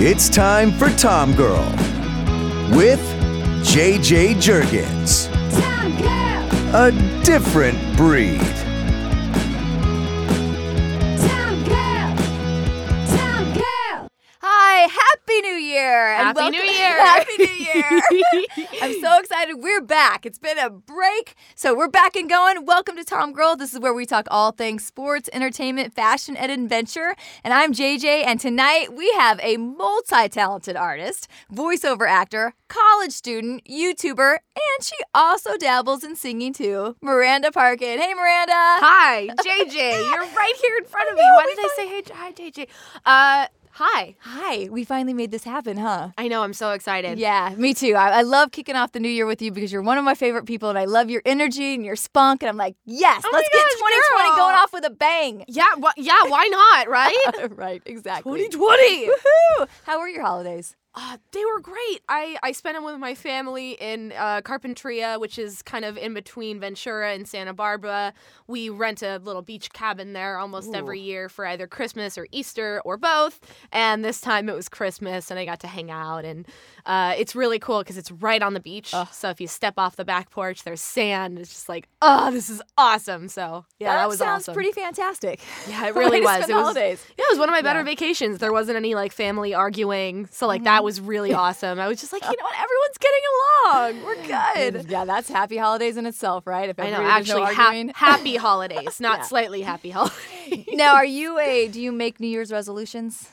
It's time for Tom Girl with JJ Jurgens. Tom Girl, a different breed. Tom Girl. Tom Girl. Hi, Happy New Year! and Happy New Year. Happy New Year! I'm so excited. We're back. It's been a break, so we're back and going. Welcome to Tom Girl. This is where we talk all things sports, entertainment, fashion, and adventure. And I'm JJ, and tonight we have a multi talented artist, voiceover actor, college student, YouTuber, and she also dabbles in singing too, Miranda Parkin. Hey, Miranda! Hi, JJ. You're right here in front of me. Why did I say hey, hi, JJ? Uh, hi. Hi, we finally made this happen, huh? I know. I'm so excited. Yeah, me too. I, I love kicking off the new year with you because you're one of my favorite people, and I love your energy and your spunk. And I'm like, yes, Oh let's get 2020 girl. going off with a bang. Yeah. Wh- yeah. Why not? Right. right, exactly. 2020. Woohoo! How were your holidays? Uh, they were great. I, I spent them with my family in uh, Carpinteria, which is kind of in between Ventura and Santa Barbara. We rent a little beach cabin there almost every year for either Christmas or Easter or both. And this time it was Christmas, and I got to hang out. And uh, it's really cool because it's right on the beach. So if you step off the back porch, there's sand. It's just like, oh, this is awesome. So yeah, that, was sounds awesome. pretty fantastic. Yeah, it really was. It was holidays. yeah, it was one of my better Yeah. Mm-hmm. vacations. There wasn't any like family arguing, so like that was really awesome. I was just like, you know what, everyone's getting along. We're good. Yeah, that's happy holidays in itself, right? If I know, there's no actually, ha- happy holidays, not Yeah. slightly happy holidays. now, are you a? Do you make New Year's resolutions?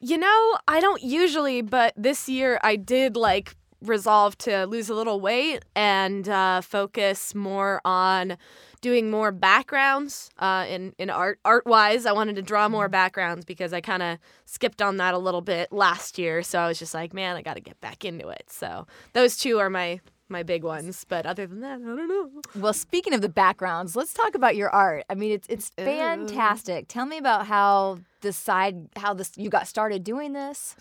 You know, I don't usually, but this year I did like resolve to lose a little weight and uh, focus more on doing more backgrounds uh, in in art art wise. I wanted to draw more backgrounds because I kind of skipped on that a little bit last year. So I was just like, man, I got to get back into it. So those two are my my big ones. But other than that, I don't know. Well, speaking of the backgrounds, let's talk about your art. I mean, it's it's fantastic. Tell me about how this side, how this you got started doing this.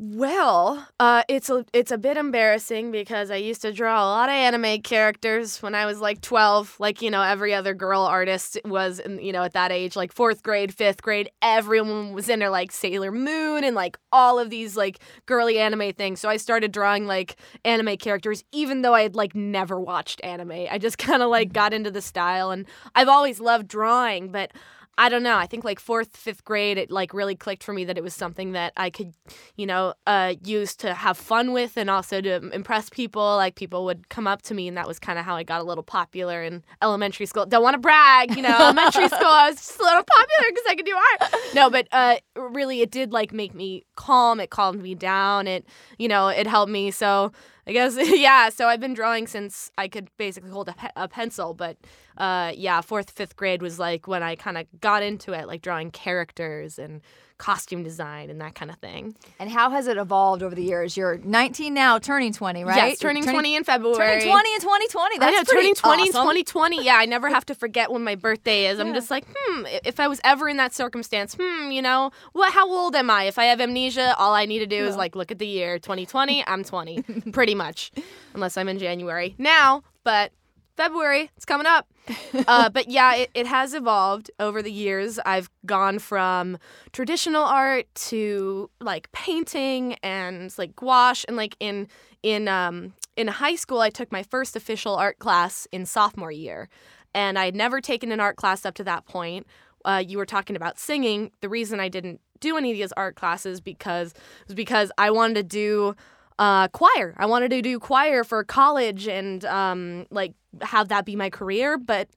Well, uh, it's a it's a bit embarrassing because I used to draw a lot of anime characters when I was like twelve, like you know every other girl artist was, in, you know, at that age, like fourth grade, fifth grade, everyone was into like Sailor Moon and like all of these like girly anime things. So I started drawing like anime characters, even though I had like never watched anime. I just kind of like got into the style, and I've always loved drawing, but. I don't know. I think like fourth, fifth grade, it like really clicked for me that it was something that I could, you know, uh, use to have fun with and also to impress people. Like people would come up to me, and that was kind of how I got a little popular in elementary school. Don't want to brag, you know, elementary school, I was just a little popular because I could do art. No, but uh, really, it did like make me calm. It calmed me down. It, you know, it helped me. So I guess, yeah. So I've been drawing since I could basically hold a, pe- a pencil. But uh, yeah, fourth, fifth grade was like when I kind of got into it, like drawing characters and costume design and that kind of thing. And how has it evolved over the years? You're 19 now, turning 20, right? Yes, turning, 20 in February. Turning 20 in 2020. That's I know, pretty turning 20 in awesome. 2020. Yeah, I never have to forget when my birthday is. I'm just like, hmm, if I was ever in that circumstance, hmm, you know, what? how old am I? If I have amnesia, all I need to do is like look at the year 2020, I'm 20, pretty much, unless I'm in January now, but February, it's coming up. uh, but yeah, it, it has evolved over the years. I've gone from traditional art to like painting and like gouache and like in in um in high school I took my first official art class in sophomore year. And I had never taken an art class up to that point. Uh, you were talking about singing. The reason I didn't do any of these art classes because was because I wanted to do uh, choir. I wanted to do choir for college and um, like have that be my career. But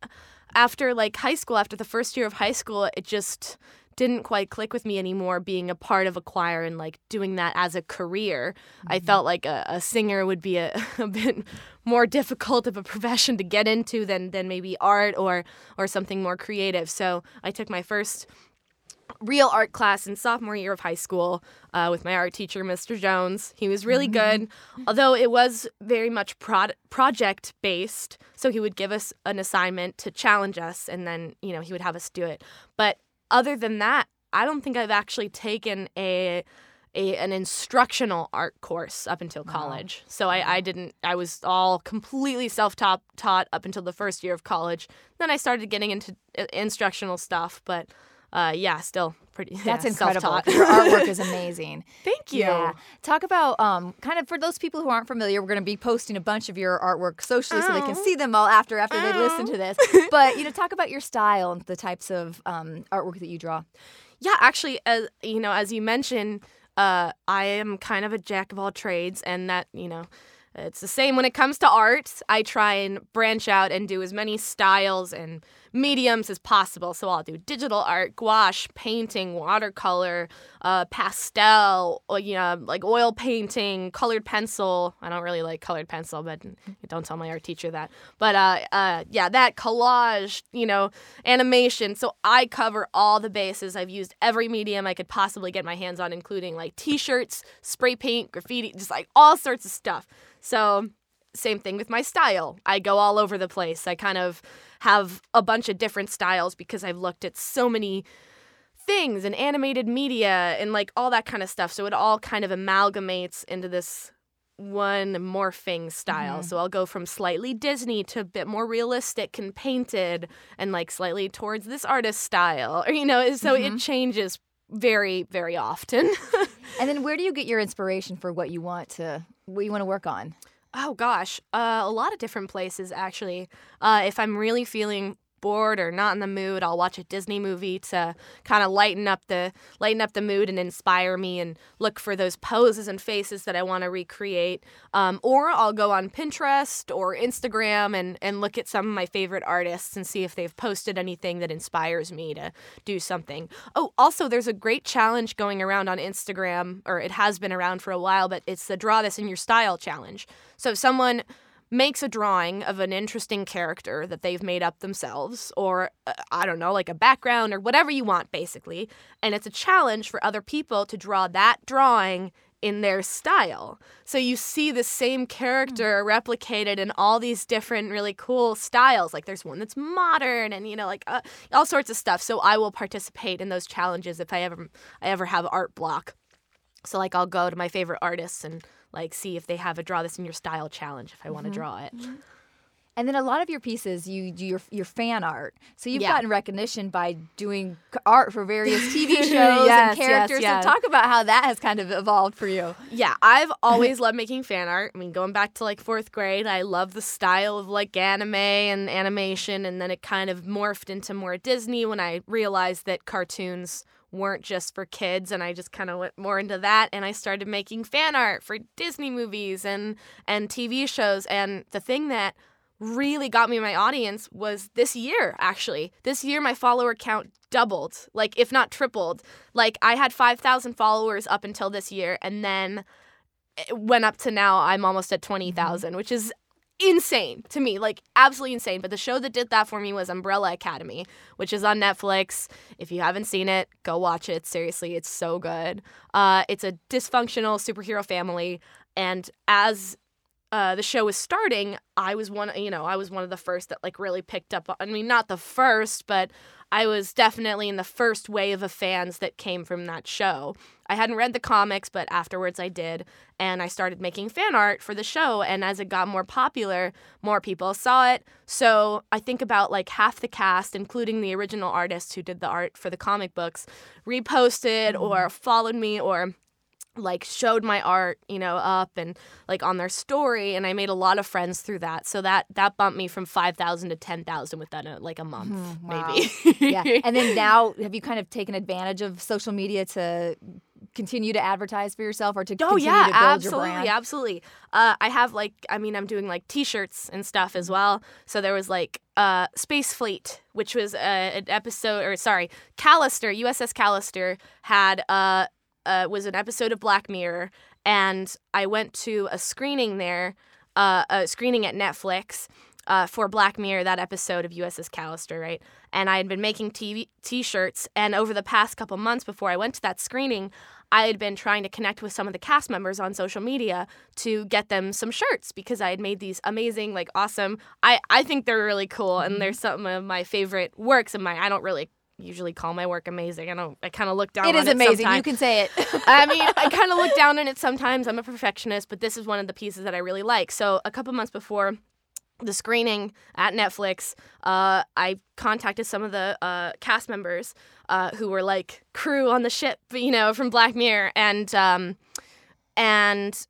after like high school, after the first year of high school, it just didn't quite click with me anymore being a part of a choir and like doing that as a career. I felt like a, a singer would be a, a bit more difficult of a profession to get into than than maybe art or or something more creative. So I took my first real art class in sophomore year of high school uh, with my art teacher, Mr. Jones. He was really good, although it was very much prod- project based. So he would give us an assignment to challenge us, and then you know he would have us do it. But other than that, I don't think I've actually taken a a, an instructional art course up until college. So I, I didn't, I was all completely self taught taught up until the first year of college. Then I started getting into uh, instructional stuff, but uh, yeah, still pretty. That's yeah, incredible. Your artwork is amazing. Thank you. Yeah. Talk about um kind of for those people who aren't familiar, we're going to be posting a bunch of your artwork socially so they can Oh. see them all after after they listen Oh. to this. But you know, talk about your style and the types of um, artwork that you draw. Yeah, actually, as you know, as you mentioned, uh, I am kind of a jack of all trades, and that you know, it's the same when it comes to art. I try and branch out and do as many styles and mediums as possible. So I'll do digital art, gouache, painting, watercolor, uh, pastel, you know, like oil painting, colored pencil. I don't really like colored pencil, but don't tell my art teacher that. But uh, uh, yeah, that collage, you know, animation. So I cover all the bases. I've used every medium I could possibly get my hands on, including like T-shirts, spray paint, graffiti, just like all sorts of stuff. So same thing with my style. I go all over the place. I kind of have a bunch of different styles because I've looked at so many things and animated media and like all that kind of stuff. So it all kind of amalgamates into this one morphing style. Mm-hmm. So I'll go from slightly Disney to a bit more realistic and painted and like slightly towards this artist style. Or you know, so it mm-hmm. changes very very often. And then where do you get your inspiration for what you want to what you want to work on? Oh gosh, uh, a lot of different places actually. Uh, if I'm really feeling bored or not in the mood, I'll watch a Disney movie to kind of lighten up the lighten up the mood and inspire me, and look for those poses and faces that I want to recreate. Um, or I'll go on Pinterest or Instagram and and look at some of my favorite artists and see if they've posted anything that inspires me to do something. Oh, also, there's a great challenge going around on Instagram, or it has been around for a while, but it's the Draw This in Your Style challenge. So if someone makes a drawing of an interesting character that they've made up themselves, or uh, I don't know, like a background or whatever you want, basically, and it's a challenge for other people to draw that drawing in their style. So you see the same character replicated in all these different really cool styles. Like there's one that's modern and you know like uh, all sorts of stuff. So I will participate in those challenges if I ever I ever have art block. So like I'll go to my favorite artists and like see if they have a draw this in your style challenge if I want to mm-hmm. draw it. Mm-hmm. And then a lot of your pieces, you do your your fan art. So you've Yeah. gotten recognition by doing art for various TV shows Yes, and yes, characters. yes. So talk about how that has kind of evolved for you. Yeah, I've always loved making fan art. I mean, going back to like fourth grade, I love the style of like anime and animation, and then it kind of morphed into more Disney when I realized that cartoons weren't just for kids and I just kind of went more into that and I started making fan art for Disney movies and and TV shows and the thing that really got me my audience was this year actually. This year my follower count doubled, like if not tripled. Like I had 5,000 followers up until this year and then it went up to now I'm almost at mm-hmm. 20,000, which is insane to me, like absolutely insane. But the show that did that for me was Umbrella Academy, which is on Netflix. If you haven't seen it, go watch it. Seriously, it's so good. Uh, it's a dysfunctional superhero family, and as uh, the show was starting, I was one, you know, I was one of the first that like really picked up. I mean, not the first, but I was definitely in the first wave of fans that came from that show. I hadn't read the comics, but afterwards I did, and I started making fan art for the show. And as it got more popular, more people saw it. So I think about like half the cast, including the original artists who did the art for the comic books, reposted or mm. followed me or like showed my art you know up and like on their story and i made a lot of friends through that so that that bumped me from 5000 to 10000 within a, like a month Mhm, wow. maybe yeah. And then now, have you kind of taken advantage of social media to continue to advertise for yourself or to Oh yeah, to build absolutely, your brand? absolutely. Uh, I have like, I mean, I'm doing like T-shirts and stuff as well. So there was like uh, Space Fleet, which was uh, an episode, or sorry, Callister, USS Callister had uh, was an episode of Black Mirror, and I went to a screening there, uh, a screening at Netflix. Uh, for Black Mirror, that episode of USS Callister, right? And I had been making TV t-shirts, and over the past couple months before I went to that screening, I had been trying to connect with some of the cast members on social media to get them some shirts because I had made these amazing, like awesome. I I think they're really cool, and they're some of my favorite works of mine. I don't really usually call my work amazing. I don't. I kind of look down. On it is amazing. sometimes. You can say it. I mean, I kind of look down on it sometimes. I'm a perfectionist, but this is one of the pieces that I really like. So a couple months before the screening at Netflix, uh, I contacted some of the uh, cast members uh, who were like crew on the ship, you know, from Black Mirror, and um, and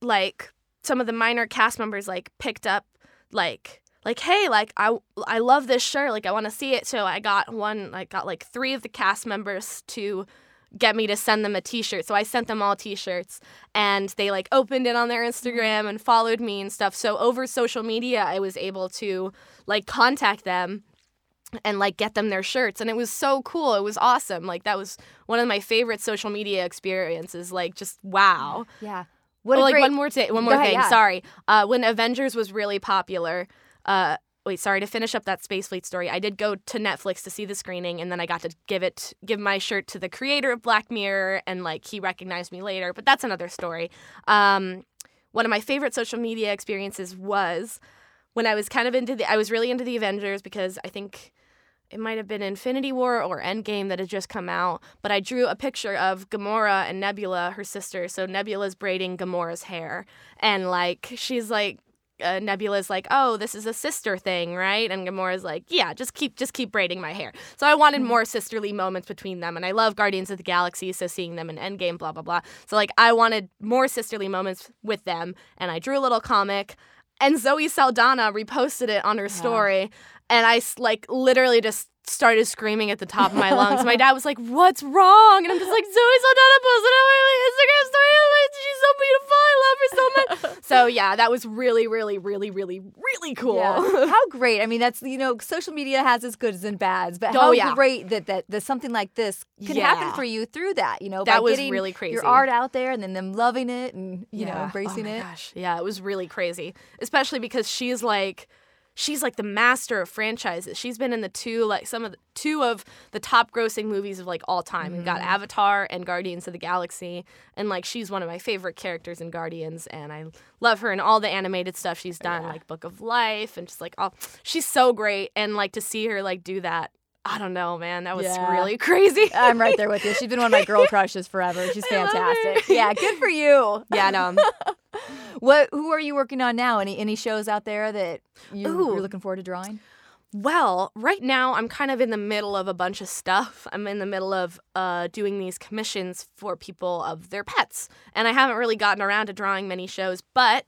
like some of the minor cast members like picked up like like hey like I I love this shirt like I want to see it so I got one I got like 3 of the cast members to get me to send them a t-shirt. So I sent them all t-shirts and they like opened it on their Instagram and followed me and stuff. So over social media I was able to like contact them and like get them their shirts and it was so cool. It was awesome. Like that was one of my favorite social media experiences. Like just wow. Yeah. What a like great- one more thing. One more Go ahead, thing. yeah. Sorry. Uh, when Avengers was really popular. Uh, wait. Sorry to finish up that Space Fleet story. I did go to Netflix to see the screening, and then I got to give it give my shirt to the creator of Black Mirror, and like he recognized me later. But that's another story. Um, one of my favorite social media experiences was when I was kind of into the. I was really into the Avengers because I think it might have been Infinity War or Endgame that had just come out, but I drew a picture of Gamora and Nebula, her sister. So Nebula's braiding Gamora's hair, and like she's like. Uh, Nebula's like, oh, this is a sister thing, right? And Gamora's like, yeah, just keep, just keep braiding my hair. So I wanted more sisterly moments between them, and I love Guardians of the Galaxy, so seeing them in Endgame, blah blah blah. So like, I wanted more sisterly moments with them, and I drew a little comic, and Zoe Saldana reposted it on her story, and I like literally just started screaming at the top of my lungs. my dad was like, "What's wrong?" And I'm just like, "Zoe Saldana posted on my Instagram story. She's so beautiful. I love her so much." so yeah, that was really, really, really, really, really cool. Yeah. how great. I mean, that's, you know, social media has its goods and bads, but Oh, how yeah. great that, that, that something like this can happen for you through that, you know, That was getting really crazy. your art out there and then them loving it and, you know, oh embracing oh my it. Gosh. Yeah, it was really crazy. Especially because she's like she's like the master of franchises. She's been in the two like some of the two of the top grossing movies of like all time. We've Mm-hmm. got Avatar and Guardians of the Galaxy. And like she's one of my favorite characters in Guardians and I love her and all the animated stuff she's done, like Book of Life and just like oh she's so great. And like to see her like do that, I don't know, man. That was Yeah. really crazy. I'm right there with you. She's been one of my girl crushes forever. She's I love her. fantastic. Yeah, good for you. yeah, no. What? Who are you working on now? Any any shows out there that you, Ooh. you're looking forward to drawing? Well, right now I'm kind of in the middle of a bunch of stuff. I'm in the middle of uh, doing these commissions for people of their pets, and I haven't really gotten around to drawing many shows, but.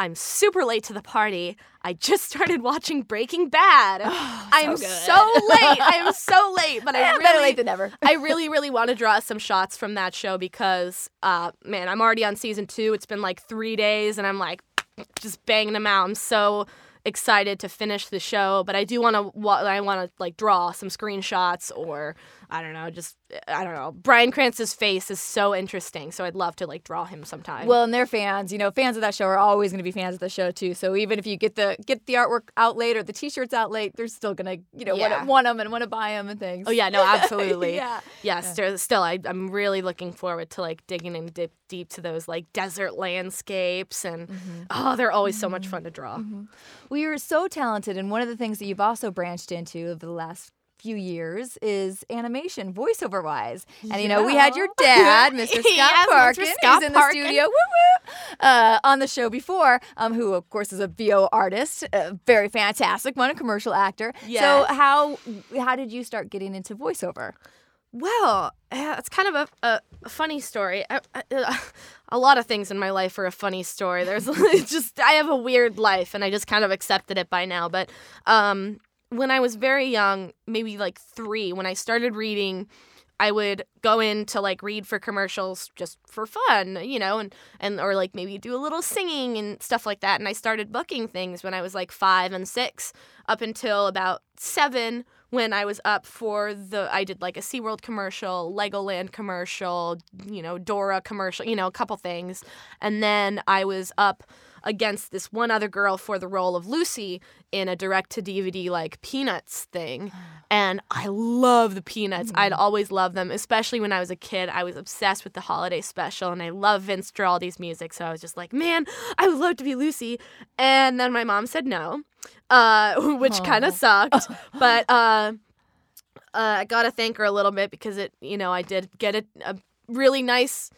I'm super late to the party. I just started watching Breaking Bad. I am good. so late. I am so late, but I really better late than never. I really, really want to draw some shots from that show because, uh, man, I'm already on season two. It's been like three days, and I'm like just banging them out. I'm so excited to finish the show, but I do want to. I want to like draw some screenshots, or I don't know, just I don't know. Bryan Cranston's face is so interesting, so I'd love to like draw him sometime. Well, and they're fans. You know, fans of that show are always going to be fans of the show too. So even if you get the get the artwork out late or the T-shirts out late, they're still gonna you know Yeah. want, want them and want to buy them and things. Oh yeah, no, absolutely. yeah. Yes, there's still I, I'm really looking forward to like digging in deep, deep to those like desert landscapes and mm-hmm. oh, they're always so much mm-hmm. fun to draw. Mm-hmm. Well, you're so talented, and one of the things that you've also branched into over the last few years is animation, voiceover wise. And you know, we had your dad, Mr. Scott Yes, Mr. Parkin, Scott who's in the studio, woo woo, uh, on the show before, um, who of course is a VO artist, uh, very fantastic, one a commercial actor. Yes. So how how did you start getting into voiceover? Well, it's kind of a, a, funny story. I, I, a lot of things in my life are a funny story. There's just I have a weird life, and I just kind of accepted it by now. But um, when I was very young, maybe like three, when I started reading. I would go in to like read for commercials just for fun, you know, and, and or like maybe do a little singing and stuff like that. And I started booking things when I was like five and six, up until about seven when I was up for the I did like a SeaWorld commercial, Legoland commercial, you know, Dora commercial, you know, a couple things. And then I was up against this one other girl for the role of Lucy in a direct to DVD like Peanuts thing. And I love the Peanuts. I'd always loved them, especially when I was a kid. I was obsessed with the holiday special and I love Vince Guaraldi's music. So I was just like, man, I would love to be Lucy. And then my mom said no, uh, which kind of sucked. but uh, uh, I got to thank her a little bit because it, you know, I did get a, a really nice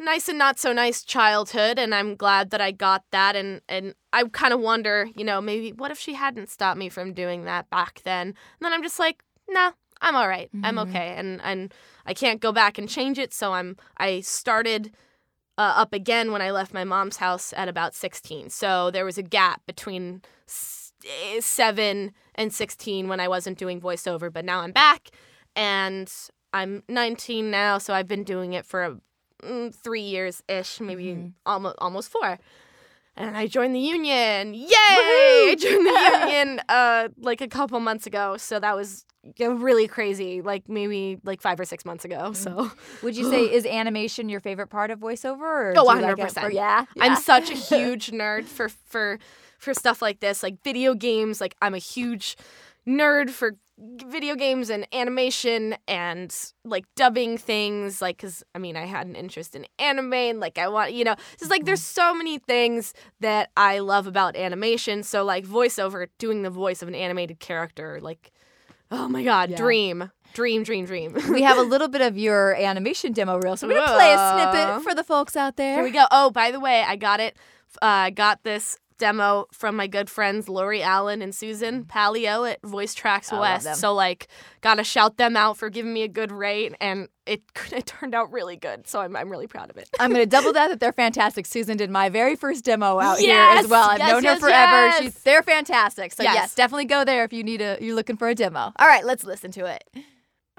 nice and not so nice childhood and I'm glad that I got that and and I kind of wonder, you know, maybe what if she hadn't stopped me from doing that back then? And then I'm just like, nah, I'm all right. I'm Mm-hmm. okay. And and I can't go back and change it, so I'm I started uh, up again when I left my mom's house at about 16. So there was a gap between s- eh, 7 and 16 when I wasn't doing voiceover, but now I'm back and I'm 19 now, so I've been doing it for mm, 3 years ish, maybe almost almost 4. And I joined the union. Yay! I joined the union uh like a couple months ago. So that was really crazy, like maybe like 5 or 6 months ago. So Would you say is animation your favorite part of voiceover? Or Oh, like 100%. for- yeah, I'm such a huge nerd for for for stuff like this, like video games. Like I'm a huge nerd for video games and animation and like dubbing things. Like, cause I mean, I had an interest in anime and like I want, you know, just like there's so many things that I love about animation. So like voiceover, doing the voice of an animated character, like, oh my god, Yeah. dream, dream, dream, dream. we have a little bit of your animation demo reel, so we're gonna play a snippet for the folks out there. Here we go. Oh, by the way, I got it. Uh, I got this demo from my good friends Lori Allen and Susan Palio at Voice Tracks West. So like, gotta shout them out for giving me a good rate, and it it turned out really good. So I'm I'm really proud of it. I'm to double that that they're fantastic. Susan did my very first demo out here as well. I've yes, known her forever. yes. She's they're fantastic. So yes. Yes. definitely go there if you need a you're looking for a demo. All right, let's listen to it.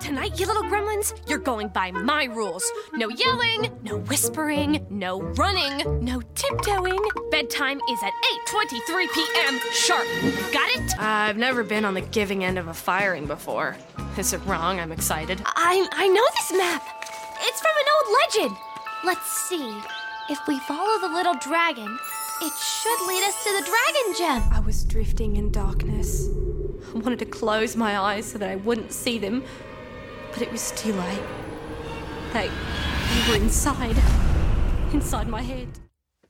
Tonight, you little gremlins, you're going by my rules. No yelling, no whispering, no running, no tiptoeing. Bedtime is at 8:23 p.m. sharp. Got it? I've never been on the giving end of a firing before. Is it wrong? I'm excited. I I know this map. It's from an old legend. Let's see. If we follow the little dragon, it should lead us to the dragon gem. I was drifting in darkness. I wanted to close my eyes so that I wouldn't see them, but it was too late. They, they were inside, inside my head.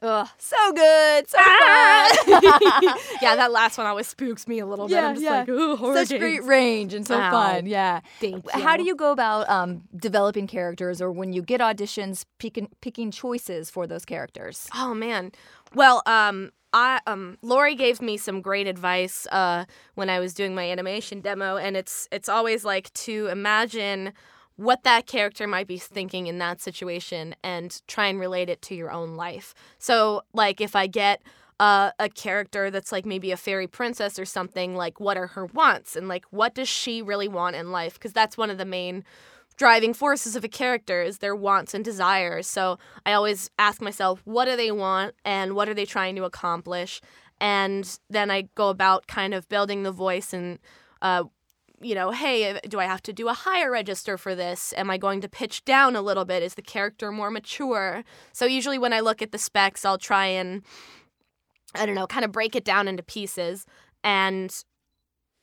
Ugh, so good, so Ah! fun. yeah, that last one always spooks me a little bit. Yeah, I'm just yeah. like, ooh, horror Such great range and so Ow. fun. Yeah. Thank you. How do you. you go about um, developing characters, or when you get auditions, picking picking choices for those characters? Oh man. Well, um I um Lori gave me some great advice uh when I was doing my animation demo and it's it's always like to imagine what that character might be thinking in that situation and try and relate it to your own life. So like if I get uh, a character that's like maybe a fairy princess or something like what are her wants and like what does she really want in life because that's one of the main driving forces of a character is their wants and desires. So I always ask myself, what do they want and what are they trying to accomplish? And then I go about kind of building the voice and, uh, you know, hey, do I have to do a higher register for this? Am I going to pitch down a little bit? Is the character more mature? So usually when I look at the specs, I'll try and, I don't know, kind of break it down into pieces and,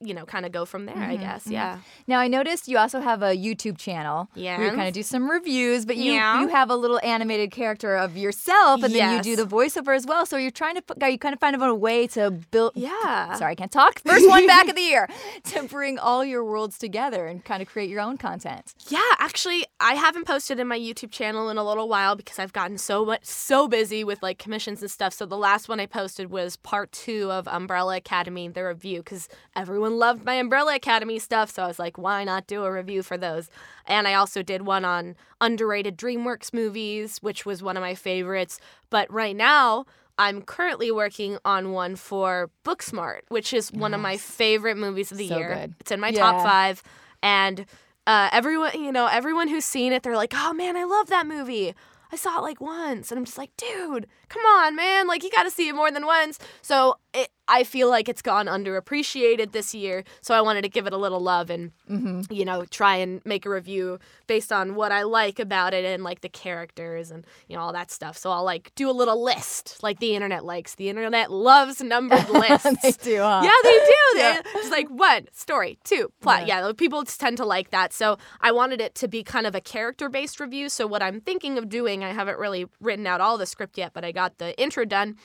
you know, kind of go from there, I Mhm, guess. mhm. Yeah. Now I noticed you also have a YouTube channel. Yeah. Where you kind of do some reviews, but you Yeah. you have a little animated character of yourself, and then you do the voiceover as well. So you're trying to put, you kind of find a way to build. Yeah. Sorry, I can't talk. First one back of the year to bring all your worlds together and kind of create your own content. Yeah, actually, I haven't posted in my YouTube channel in a little while because I've gotten so much so busy with like commissions and stuff. So the last one I posted was part two of Umbrella Academy, the review, because everyone loved my Umbrella Academy stuff. So I was like, why not do a review for those? And I also did one on underrated DreamWorks movies, which was one of my favorites. But right now. I'm currently working on one for Booksmart, which is one of my favorite movies of the So year. good. It's in my Yeah. top five, and uh, everyone, you know, everyone who's seen it, they're like, "Oh man, I love that movie. I saw it like once," and I'm just like, "Dude, come on, man! Like you got to see it more than once." So it, I feel like it's gone underappreciated this year, so I wanted to give it a little love and Mm-hmm. you know try and make a review based on what I like about it and like the characters and you know all that stuff. So I'll like do a little list like the internet likes. The internet loves numbered lists. they do, huh? Yeah, they do. They, Just like one story, two plot. Yeah. people tend to like that. So I wanted it to be kind of a character based review. So what I'm thinking of doing, I haven't really written out all the script yet, but I got the intro done.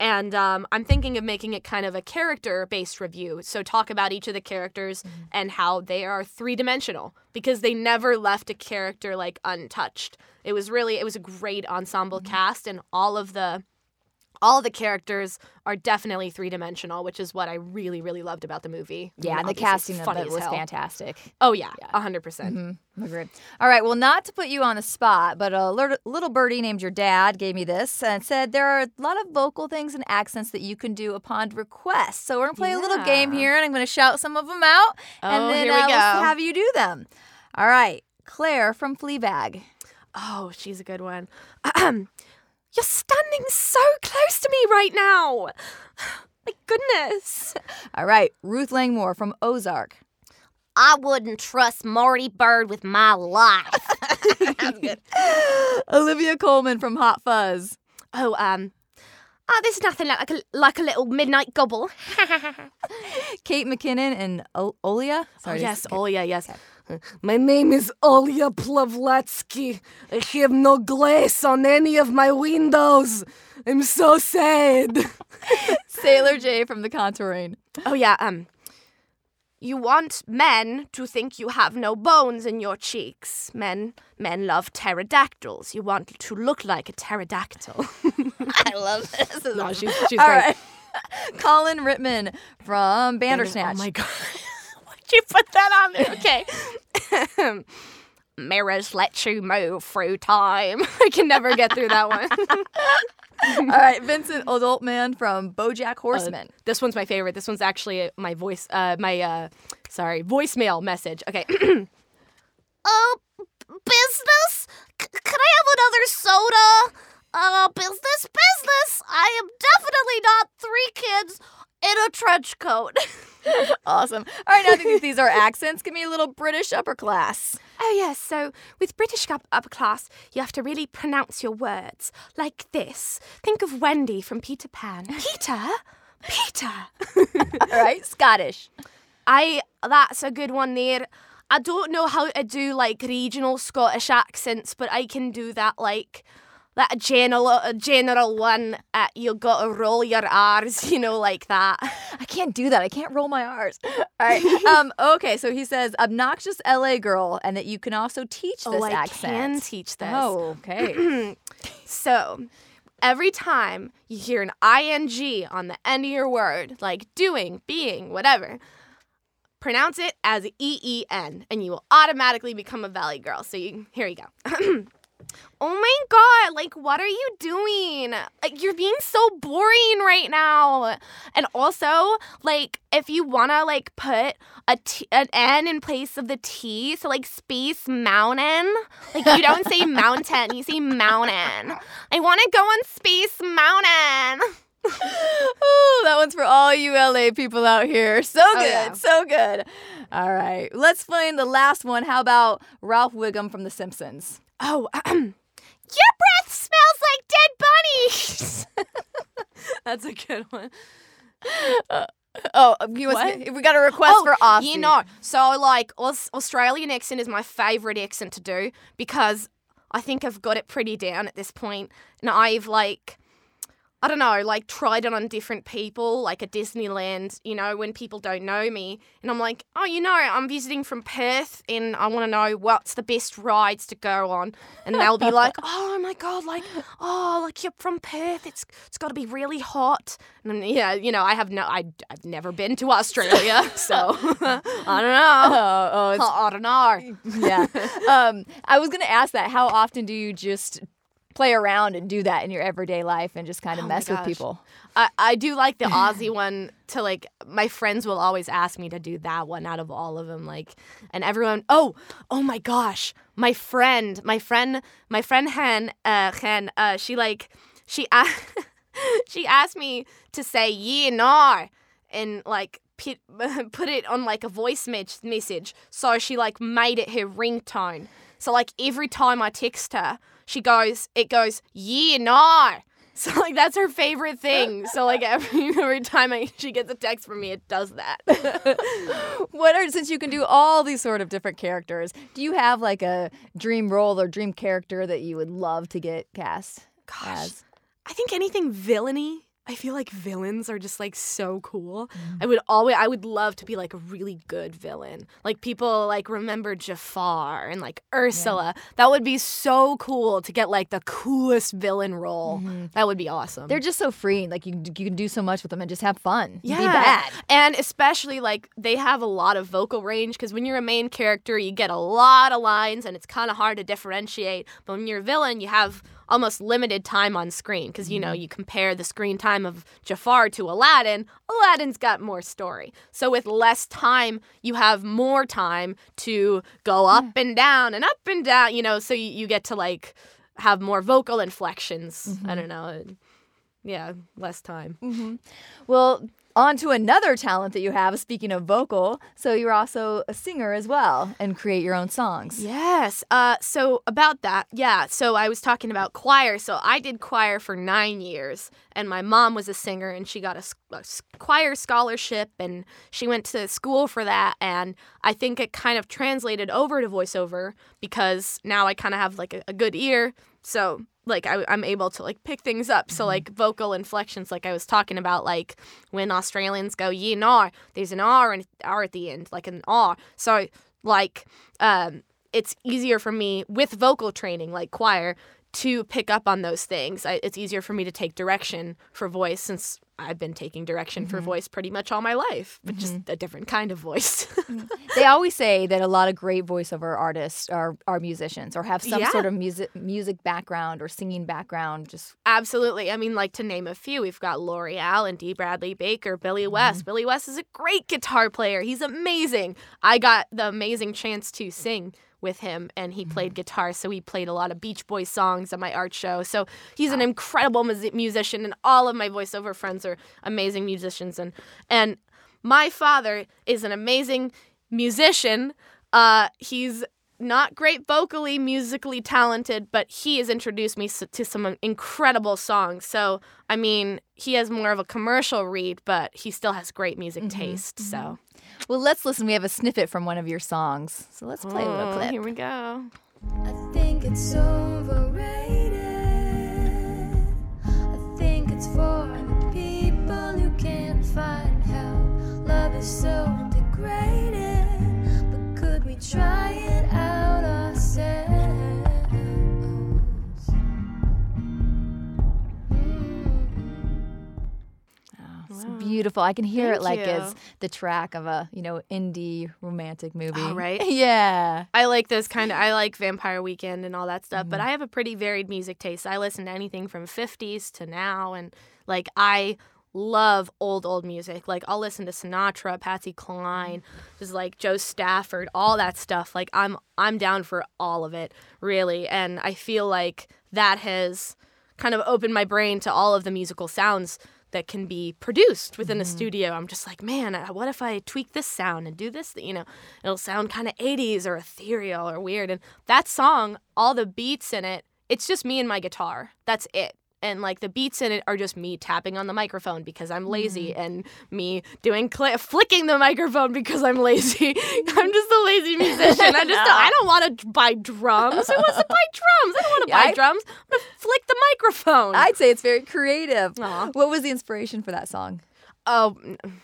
And um, I'm thinking of making it kind of a character based review. So, talk about each of the characters and how they are three dimensional because they never left a character like untouched. It was really, it was a great ensemble cast, and all of the all the characters are definitely three dimensional, which is what I really, really loved about the movie. I Yeah, mean, and the casting of it was hell. fantastic. Oh yeah, hundred percent. Mm-hmm. Agreed. All right. Well, not to put you on the spot, but a little birdie named your dad gave me this and said there are a lot of vocal things and accents that you can do upon request. So we're gonna play a little game here, and I'm gonna shout some of them out, and Oh, then here we uh, we'll have you do them. All right. Claire from Fleabag. Oh, she's a good one. You're standing so close to me right now. My goodness. All right. Ruth Langmore from Ozark. I wouldn't trust Marty Byrde with my life. That's good. Olivia Colman from Hot Fuzz. Oh, um, oh, there's nothing like a, like a little midnight gobble. Kate McKinnon and o- Olia. Oh, Sorry. yes, Olia, yes. My name is Olya Povlatsky. I have no glass on any of my windows. I'm so sad. Sailor J from The Contouring. Oh, yeah, um, you want men to think you have no bones in your cheeks. Men, men love pterodactyls. You want to look like a pterodactyl. I love this. no, she's, she's All great. right. Colin Ritman from Bandersnatch. Oh my god. Why'd you put that on there? Okay. Mirrors let you move through time. I can never get through that one. All right, Vincent Adultman from BoJack Horseman. this one's my favorite. This one's actually my voice, uh, my, uh, sorry, voicemail message. Okay. Uh, business? C- can I have another soda? Uh, business, business. I am definitely not three kids in a trench coat. awesome. All right, now that these are accents, give me a little British upper class. Oh, yes. So with British upper class, you have to really pronounce your words like this. Think of Wendy from Peter Pan. Peter? Peter. All right, Scottish. I that's a good one there. I don't know how to do like regional Scottish accents, but I can do that like that general a general one. At you gotta roll your R's, you know, like that. I can't do that. I can't roll my R's. All right. Um. Okay. So he says obnoxious LA girl, and that you can also teach this oh, I accent. can teach this. Oh, okay. So every time you hear an ing on the end of your word, like doing, being, whatever, pronounce it as E E N, and you will automatically become a Valley girl. So you, here you go. oh my god, like what are you doing? Like you're being so boring right now. And also, like if you wanna like put a t- an N in place of the T, so like Space Mountain, like you don't say mountain, you say mountain. I wanna go on Space Mountain. oh, that one's for all you LA people out here. So oh, good. yeah. So good. All right. Let's find the last one. How about Ralph Wiggum from The Simpsons? Oh, your breath smells like dead bunnies. That's a good one. Uh, oh, you What? we got a request oh, for Aussie. You know, so like Australian accent is my favorite accent to do because I think I've got it pretty down at this point, and I've like. I don't know, like tried it on different people, like at Disneyland, you know, when people don't know me. And I'm like, oh, you know, I'm visiting from Perth and I want to know what's the best rides to go on. And they'll be like, oh my God, like, oh, like you're from Perth. It's it's got to be really hot. And yeah, you know, I have no, I, I've never been to Australia. so I don't know. Oh, oh, it's I don't know. yeah. Um, I was gonna ask that. How often do you just play around and do that in your everyday life and just kind of Oh mess with people? I, I do like the Aussie one to like my friends will always ask me to do that one out of all of them like and everyone oh oh my gosh my friend my friend my friend Hen uh Hen uh she like she a- she asked me to say yeah no and like put, put it on like a voice message. So she like made it her ringtone so like every time I text her she goes it goes yeah no so like that's her favorite thing. So like every every time I, she gets a text from me, it does that. What are since you can do all these sort of different characters? Do you have like a dream role or dream character that you would love to get cast Gosh, as? I think anything villainy. I feel like villains are just like so cool. Mm-hmm. I would always I would love to be like a really good villain. Like people like remember Jafar and like Ursula. That would be so cool to get like the coolest villain role. That would be awesome. Mm-hmm. They're just so free. Like you, you can do so much with them and just have fun. yeah. Be bad. And especially like they have a lot of vocal range because when you're a main character, you get a lot of lines and it's kind of hard to differentiate. But when you're a villain, you have almost limited time on screen because you know mm-hmm. you compare the screen time of Jafar to Aladdin. Aladdin's got more story. So with less time, you have more time to go mm. up and down and up and down. You know, so you, you get to like have more vocal inflections. I mm-hmm. don't know. Yeah, less time. Well, on to another talent that you have. Speaking of vocal, so you're also a singer as well and create your own songs. Yes. Uh, so about that, yeah. So I was talking about choir. So I did choir for nine years, and my mom was a singer, and she got a choir scholarship, and she went to school for that. And I think it kind of translated over to voiceover because now I kind of have like a, a good ear. So like I, I'm able to like pick things up. So like vocal inflections, like I was talking about, like when Australians go "ye no," there's an R and R at the end, like an R. So like um, it's easier for me with vocal training, like choir, to pick up on those things. I, it's easier for me to take direction for voice since I've been taking direction for mm-hmm. voice pretty much all my life, but just mm-hmm. a different kind of voice. Mm-hmm. They always say that a lot of great voiceover artists are are musicians or have some Yeah. sort of music music background or singing background. Just Absolutely. I mean, like to name a few, we've got L'Oreal and Dee Bradley Baker, Billy West. Billy West is a great guitar player. He's amazing. I got the amazing chance to sing with him, and he played guitar. So he played a lot of Beach Boys songs at my art show. So he's an incredible mus- musician, and all of my voiceover friends are amazing musicians. And and my father is an amazing musician. Uh, he's not great vocally, musically talented, but he has introduced me to some incredible songs. So, I mean, he has more of a commercial read, but he still has great music mm-hmm, taste. Mm-hmm. So, well, let's listen. We have a snippet from one of your songs, so let's play a little Oh, clip. here we go. I think it's overrated. I think it's for the people who can't find help. Love is so degraded, but could we try it Mm. beautiful. I can hear it like as the track of a you know indie romantic oh, movie. Oh, right? yeah. I like those kind of. I like Vampire Weekend and all that stuff, but mm-hmm. I have a pretty varied music taste. I listen to anything from 50s to now, and like I love old old music. Like I'll listen to Sinatra, Patsy Cline, just like Jo Stafford, all that stuff. Like I'm I'm down for all of it, really, and I feel like that has kind of opened my brain to all of the musical sounds that can be produced within a studio. I'm just like, man, uh, what if I tweak this sound and do this? You know, it'll sound kind of 80s or ethereal or weird. And that song, all the beats in it, it's just me and my guitar. That's it. And like the beats in it are just me tapping on the microphone because I'm lazy mm-hmm. and me doing cl- flicking the microphone because I'm lazy. I'm just a lazy musician. I just don't, I don't want to buy drums. Who wants to buy drums? I don't want to Yeah, buy I- drums. I'm to flick the microphone. I'd say it's very creative. Aw. What was the inspiration for that song? Oh,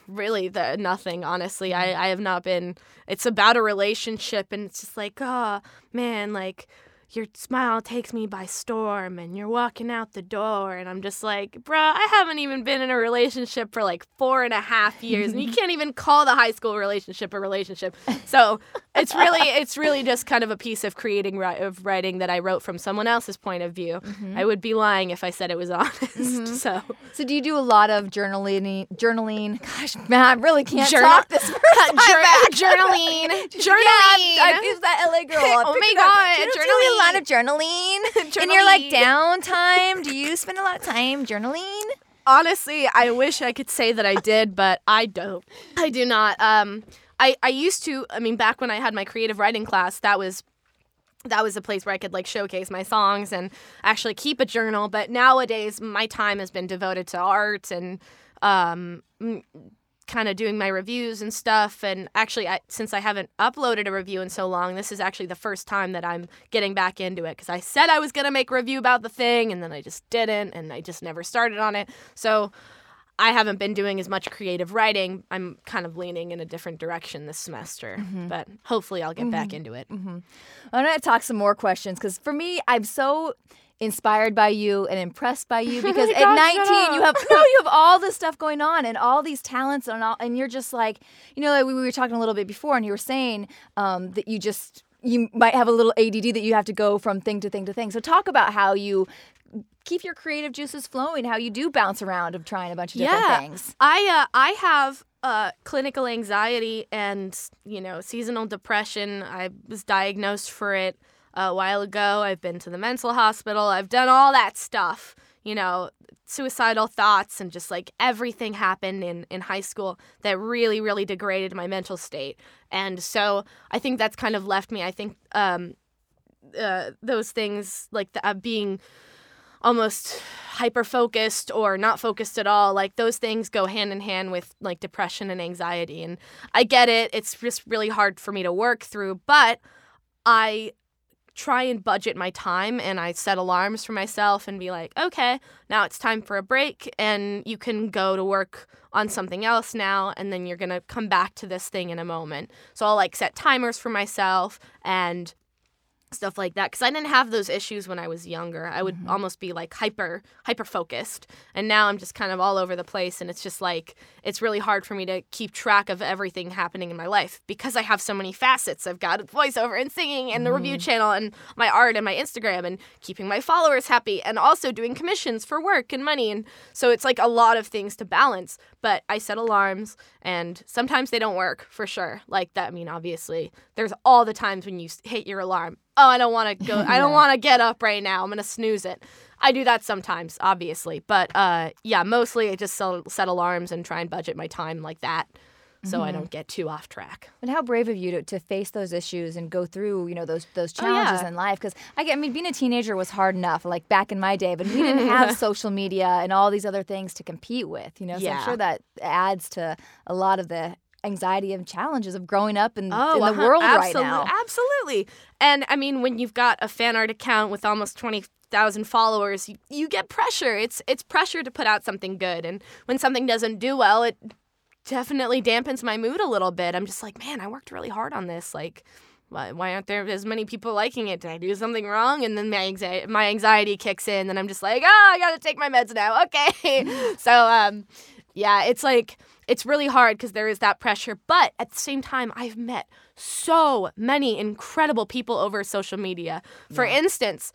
really? The nothing. Honestly, I mm-hmm. I have not been. It's about a relationship, and it's just like, oh man, like your smile takes me by storm, and you're walking out the door, and I'm just like, bruh, I haven't even been in a relationship for like four and a half years, and you can't even call the high school relationship a relationship. So it's really, it's really just kind of a piece of creating of writing that I wrote from someone else's point of view. I would be lying if I said it was honest. So. So do you do a lot of journaling? Journaling? Gosh, man, I really can't Journal- talk this first time back. journaling. Journaling. I, I, it's that LA girl. Oh my. God, Do you do a lot of journaling? In your like downtime, do you spend a lot of time journaling? Honestly, I wish I could say that I did, but I don't. I do not. Um, I I used to. I mean, back when I had my creative writing class, that was that was a place where I could like showcase my songs and actually keep a journal. But nowadays, my time has been devoted to art and um, kind of doing my reviews and stuff. And actually, I, since I haven't uploaded a review in so long, this is actually the first time that I'm getting back into it because I said I was going to make a review about the thing and then I just didn't and I just never started on it. So I haven't been doing as much creative writing. I'm kind of leaning in a different direction this semester, mm-hmm. but hopefully I'll get back mm-hmm. into it. Mm-hmm. I'm going to talk some more questions because for me, I'm so inspired by you and impressed by you because oh at gosh, 19 you have you have all this stuff going on and all these talents and all and you're just like you know like we were talking a little bit before and you were saying um, that you just you might have a little ADD that you have to go from thing to thing to thing. So talk about how you keep your creative juices flowing, how you do bounce around of trying a bunch of different Yeah. things. I uh, I have uh, clinical anxiety and you know seasonal depression. I was diagnosed for it a while ago. I've been to the mental hospital. I've done all that stuff. You know, suicidal thoughts and just like everything happened in in high school that really really degraded my mental state. And so I think that's kind of left me. I think um, uh, those things like the, uh, being almost hyper focused or not focused at all like those things go hand in hand with like depression and anxiety. And i get it. It's just really hard for me to work through but i try and budget my time and i set alarms for myself and be like okay now it's time for a break and you can go to work on something else now and then you're going to come back to this thing in a moment. So i'll like set timers for myself and stuff like that because i didn't have those issues when i was younger. I would mm-hmm. almost be like hyper hyper focused and now i'm just kind of all over the place and it's just like it's really hard for me to keep track of everything happening in my life because i have so many facets. I've got voiceover and singing and the review mm-hmm. channel and my art and my instagram and keeping my followers happy and also doing commissions for work and money and so it's like a lot of things to balance but i set alarms and sometimes they don't work for sure. Like that i mean obviously there's all the times when you hit your alarm oh i don't want to go i don't want to get up right now i'm gonna snooze it i do that sometimes obviously but uh yeah mostly i just set alarms and try and budget my time like that so i don't get too off track And how brave of you to, to face those issues and go through, you know, those those challenges yeah. in life. Because I, get- I mean, being a teenager was hard enough, like back in my day, but we didn't have social media and all these other things to compete with. You know, so I'm sure that adds to a lot of the anxiety and challenges of growing up in, in the uh-huh, world right absolute- now. Absolutely. And I mean, when you've got a fan art account with almost 20,000 followers, you, you get pressure. It's it's pressure to put out something good. And when something doesn't do well, it definitely dampens my mood a little bit. I'm just like, man, I worked really hard on this. Like, why, why aren't there as many people liking it? Did I do something wrong? And then my anxiety, my anxiety kicks in, and I'm just like, oh, I gotta take my meds now. Okay. so, um, yeah, it's like it's really hard because there is that pressure. But at the same time, I've met so many incredible people over social media. For instance,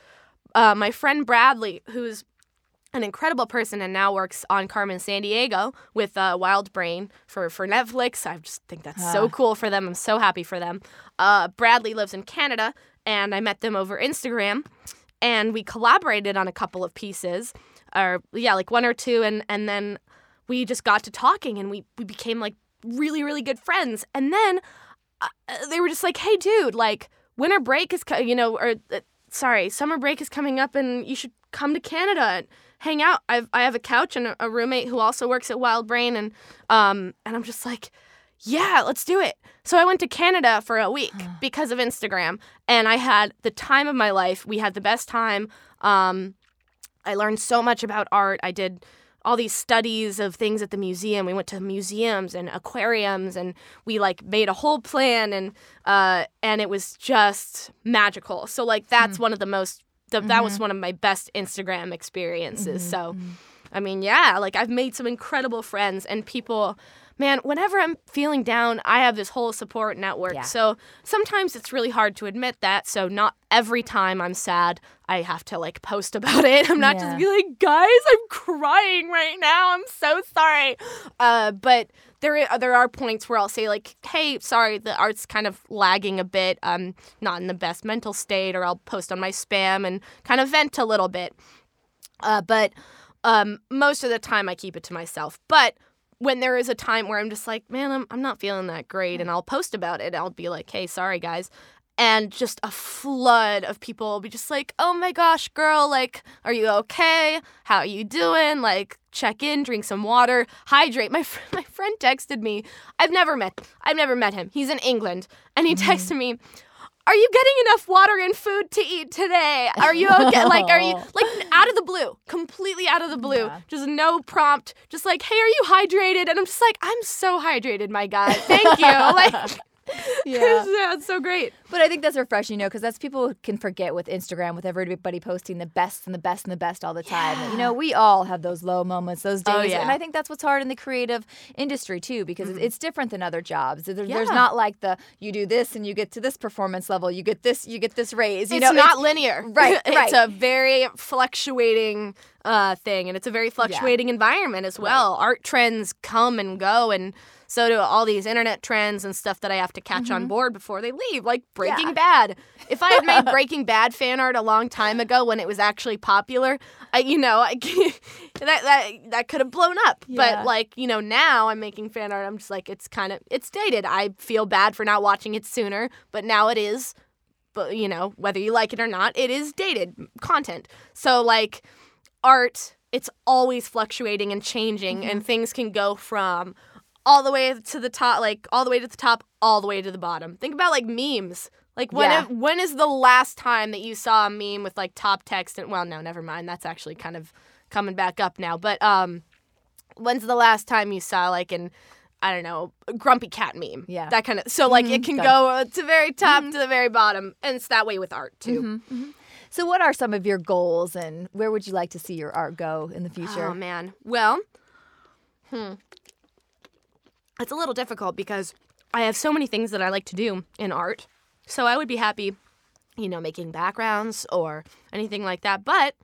uh, my friend Bradley, who's an incredible person and now works on Carmen Sandiego with uh, Wild Brain for, for Netflix. I just think that's so cool for them. I'm so happy for them. Uh, Bradley lives in Canada, and I met them over Instagram, and we collaborated on a couple of pieces, or yeah, like one or two, and and then we just got to talking, and we we became like really really good friends, and then uh, they were just like, "Hey, dude, like winter break is, co- you know, or uh, sorry, summer break is coming up, and you should come to Canada and hang out. I've I have a couch and a, a roommate who also works at Wild Brain, and um, and I'm just like, yeah, let's do it. So I went to Canada for a week because of Instagram, and I had the time of my life. We had the best time. Um, I learned so much about art. I did all these studies of things at the museum. We went to museums and aquariums, and we like made a whole plan, and uh, and it was just magical. So like that's mm-hmm. one of the most. th- That was mm-hmm. one of my best Instagram experiences. Mm-hmm. So, I mean, yeah, like I've made some incredible friends and people. Man, whenever I'm feeling down, I have this whole support network. Yeah. So sometimes it's really hard to admit that. So not every time I'm sad, I have to like post about it. I'm not Yeah. just be like, guys, I'm crying right now. I'm so sorry. Uh, but there i- there are points where I'll say like, hey, sorry, the art's kind of lagging a bit. I'm not in the best mental state, or I'll post on my spam and kind of vent a little bit. Uh, but um, most of the time, I keep it to myself. But when there is a time where I'm just like, man, I'm, I'm not feeling that great, and mm. I'll post about it. I'll be like, hey, sorry, guys. and just a flood of people will be just like, "Oh my gosh, girl, like, are you okay? How are you doing? Like, check in, drink some water, hydrate." My fr- my friend texted me. I've never met I've never met him. He's in England, and he mm. texted me. Are you getting enough water and food to eat today? Are you okay? like, are you like out of the blue, completely out of the blue, just no prompt, just like, hey, are you hydrated? And I'm just like, I'm so hydrated, my guy. Thank you. like, Yeah. yeah, it's so great. But I think that's refreshing, you know, because that's people can forget with Instagram, with everybody posting the best and the best and the best all the time. You know, we all have those low moments, those days, Oh, yeah. and I think that's what's hard in the creative industry too, because it's it's different than other jobs. There- There's not like the you do this and you get to this performance level, you get this, you get this raise. You it's know, not linear. right, it's a very fluctuating uh, thing, and it's a very fluctuating environment as well. Art trends come and go, and so do all these internet trends and stuff that I have to catch on mm-hmm. board before they leave, like Breaking Yeah. Bad. If I had made Breaking Bad fan art a long time ago when it was actually popular, I, you know, I, that that that could have blown up. Yeah. But like, you know, now I'm making fan art. I'm just like, it's kind of it's dated. I feel bad for not watching it sooner, but now it is but you know whether you like it or not it is dated content so like art it's always fluctuating and changing and mm-hmm. things can go from all the way to the top like all the way to the top all the way to the bottom think about like memes like when Yeah. when is the last time that you saw a meme with like top text and well no never mind that's actually kind of coming back up now but um when's the last time you saw like an I don't know, a grumpy cat meme. Yeah. That kind of. So, like, it can go uh, to very top to the very bottom. And it's that way with art, too. So, what are some of your goals, and where would you like to see your art go in the future? Oh man. Well, hmm. It's a little difficult because I have so many things that I like to do in art. So I would be happy, you know, making backgrounds or anything like that. But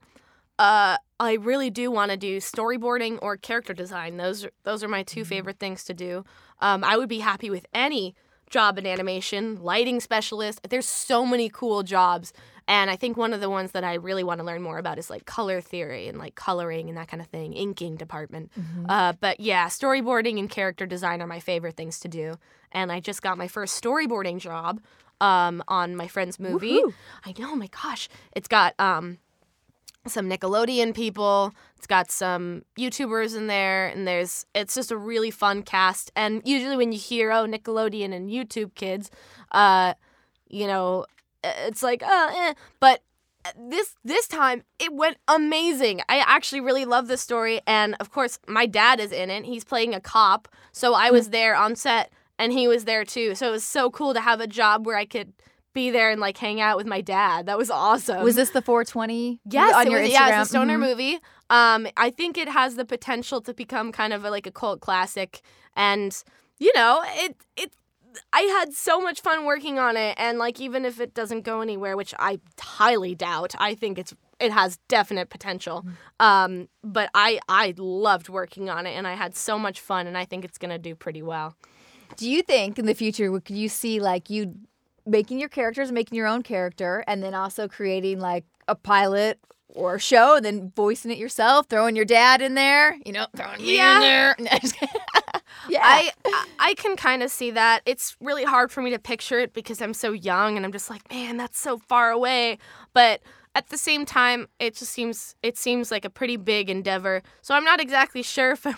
uh, I really do want to do storyboarding or character design. Those are, those are my 2 favorite things to do. Um, I would be happy with any job in animation, lighting specialist. There's so many cool jobs. And I think one of the ones that I really want to learn more about is like color theory and like coloring and that kind of thing, inking department. Uh, but yeah, storyboarding and character design are my favorite things to do. And I just got my first storyboarding job um, on my friend's movie. I know, my gosh. It's got um, some Nickelodeon people. It's got some YouTubers in there, and there's it's just a really fun cast. And usually when you hear oh Nickelodeon and YouTube kids, uh, you know, it's like uh, eh. but this this time it went amazing. I actually really love this story, and of course my dad is in it. He's playing a cop, so I was there on set, and he was there too. So it was so cool to have a job where I could be there and like hang out with my dad. That was awesome. Was this the 420? Yes, on it your was, Instagram? yeah, it's a stoner Mhm. movie. Um, I think it has the potential to become kind of a, like a cult classic, and you know, it it. I had so much fun working on it, and like even if it doesn't go anywhere, which I highly doubt, I think it's it has definite potential. Um, but I I loved working on it, and I had so much fun, and I think it's gonna do pretty well. Do you think in the future could you see like you making your characters, making your own character, and then also creating like a pilot or a show, and then voicing it yourself, throwing your dad in there, you know, throwing me Yeah. in there. No, just kidding. yeah, I I- can kind of see that. It's really hard for me to picture it because I'm so young and I'm just like, man, that's so far away. But at the same time, it just seems it seems like a pretty big endeavor. So I'm not exactly sure if I,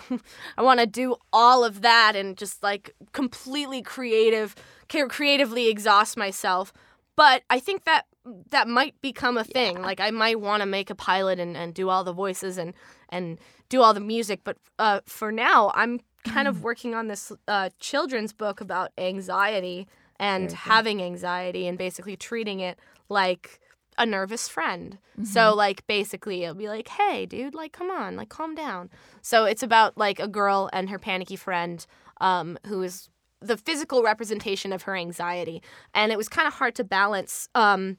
I want to do all of that and just like completely creative, creatively exhaust myself. But I think that that might become a thing. Like I might want to make a pilot and, and do all the voices and and do all the music. But uh, for now, I'm kind of working on this uh, children's book about anxiety and having anxiety and basically treating it like a nervous friend. So like basically it'll be like, "Hey, dude, like come on, like calm down." So it's about like a girl and her panicky friend um who is the physical representation of her anxiety. And it was kind of hard to balance um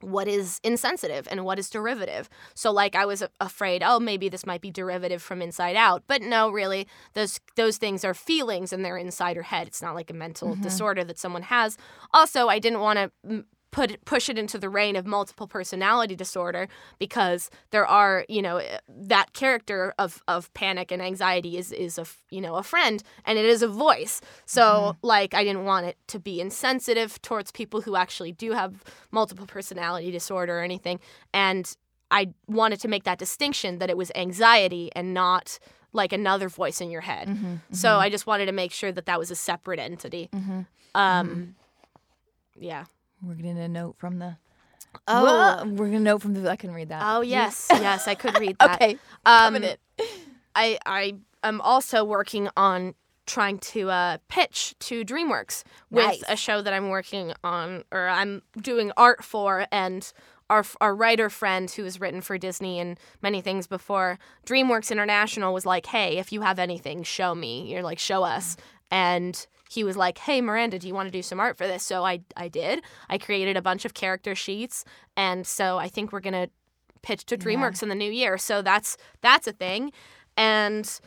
what is insensitive and what is derivative. So like I was afraid, oh maybe this might be derivative from inside out, but no, really those those things are feelings and they're inside her head. It's not like a mental mm-hmm. disorder that someone has. Also, I didn't want to m- put it, push it into the reign of multiple personality disorder because there are you know eh, that character of of panic and anxiety is is a you know a friend and it is a voice so like I didn't want it to be insensitive towards people who actually do have multiple personality disorder or anything and I wanted to make that distinction that it was anxiety and not like another voice in your head. Mm-hmm, So I just wanted to make sure that that was a separate entity. Mm-hmm. Um, yeah. We're getting a note from the. Oh. Whoa, we're getting a note from the. I can read that. Oh yes, yes, I could read that. Okay, Um, coming in. I I am also working on trying to uh, pitch to DreamWorks with Nice. a show that I'm working on or I'm doing art for and our our writer friend who has written for Disney and many things before DreamWorks International was like, "Hey, if you have anything, show me." You're like, "Show us." And he was like, "Hey, Miranda, do you want to do some art for this?" So I I did. I created a bunch of character sheets and so I think we're going to pitch to DreamWorks in the new year. So that's that's a thing. And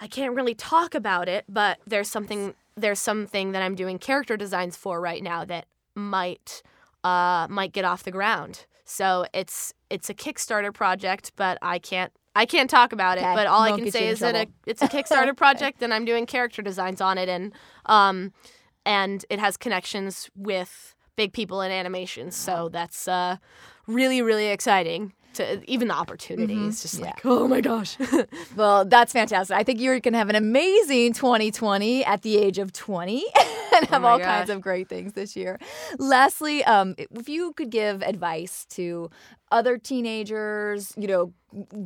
I can't really talk about it, but there's something there's something that I'm doing character designs for right now that might uh might get off the ground. So it's it's a Kickstarter project, but I can't I can't talk about it. Okay, But all I can say is that trouble. it's a Kickstarter project and I'm doing character designs on it and um and it has connections with big people in animation, So that's uh really really exciting. To even the opportunity Mm-hmm. is just like oh my gosh. Well, that's fantastic. I think you're going to have an amazing 2020 at the age of 20 and have my all kinds of great things this year. Lastly, um, if you could give advice to other teenagers, you know,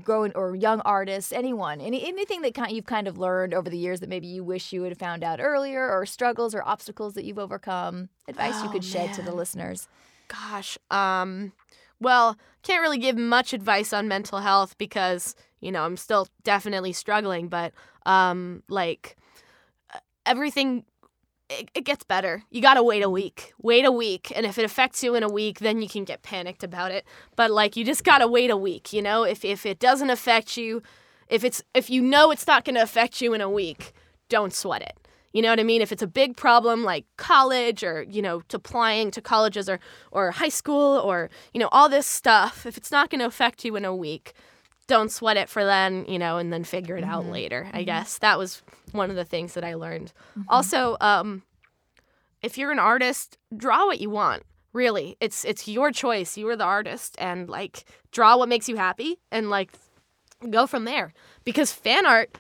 growing or young artists, anyone, any anything that kind you've kind of learned over the years that maybe you wish you would have found out earlier, or struggles or obstacles that you've overcome, advice you Oh, could shed to the listeners. Gosh, um, well, can't really give much advice on mental health because you know I'm still definitely struggling. But um, like everything, it, it gets better. You gotta wait a week. Wait a week, and if it affects you in a week, then you can get panicked about it. But like, you just gotta wait a week. You know, if if it doesn't affect you, if it's if you know it's not gonna affect you in a week, don't sweat it. You know what I mean? If it's a big problem like college or, you know, to applying to colleges or, or high school or, you know, all this stuff, if it's not going to affect you in a week, don't sweat it for then, you know, and then figure it out mm-hmm. later. I mm-hmm. guess that was one of the things that I learned. Mm-hmm. Also, um, if you're an artist, draw what you want. Really, it's it's your choice. You are the artist, and like draw what makes you happy, and like go from there. Because fan art,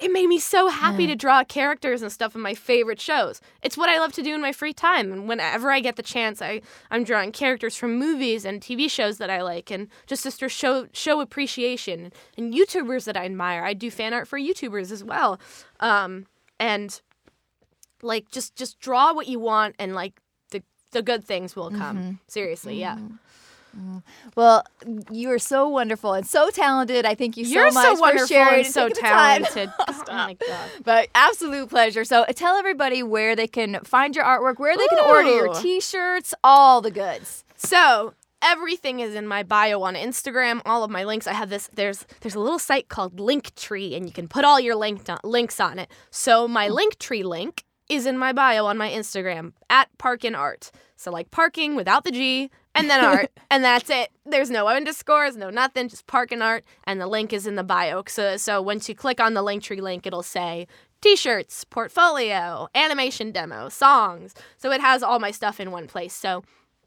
it made me so happy to draw characters and stuff in my favorite shows. It's what I love to do in my free time. And whenever I get the chance, I, I'm drawing characters from movies and TV shows that I like and just to show show appreciation. And YouTubers that I admire. I do fan art for YouTubers as well. Um, and like just just draw what you want and like the the good things will come. Seriously, yeah. Well, you are so wonderful and so talented. I thank you so You're much so for wonderful sharing and so taking the time. talented. oh my god. But absolute pleasure. So uh, tell everybody where they can find your artwork, where they can order your t-shirts, all the goods. So everything is in my bio on Instagram. All of my links. I have this. There's there's a little site called Linktree, and you can put all your link links on it. So my Linktree link is in my bio on my Instagram at Parkin Art. So like parking without the G and then art, and that's it. There's no underscores, no nothing, just Parkin Art, and the link is in the bio. So so once you click on the Linktree link, it'll say. T-shirts, portfolio, animation demo, songs. So it has all my stuff in one place. So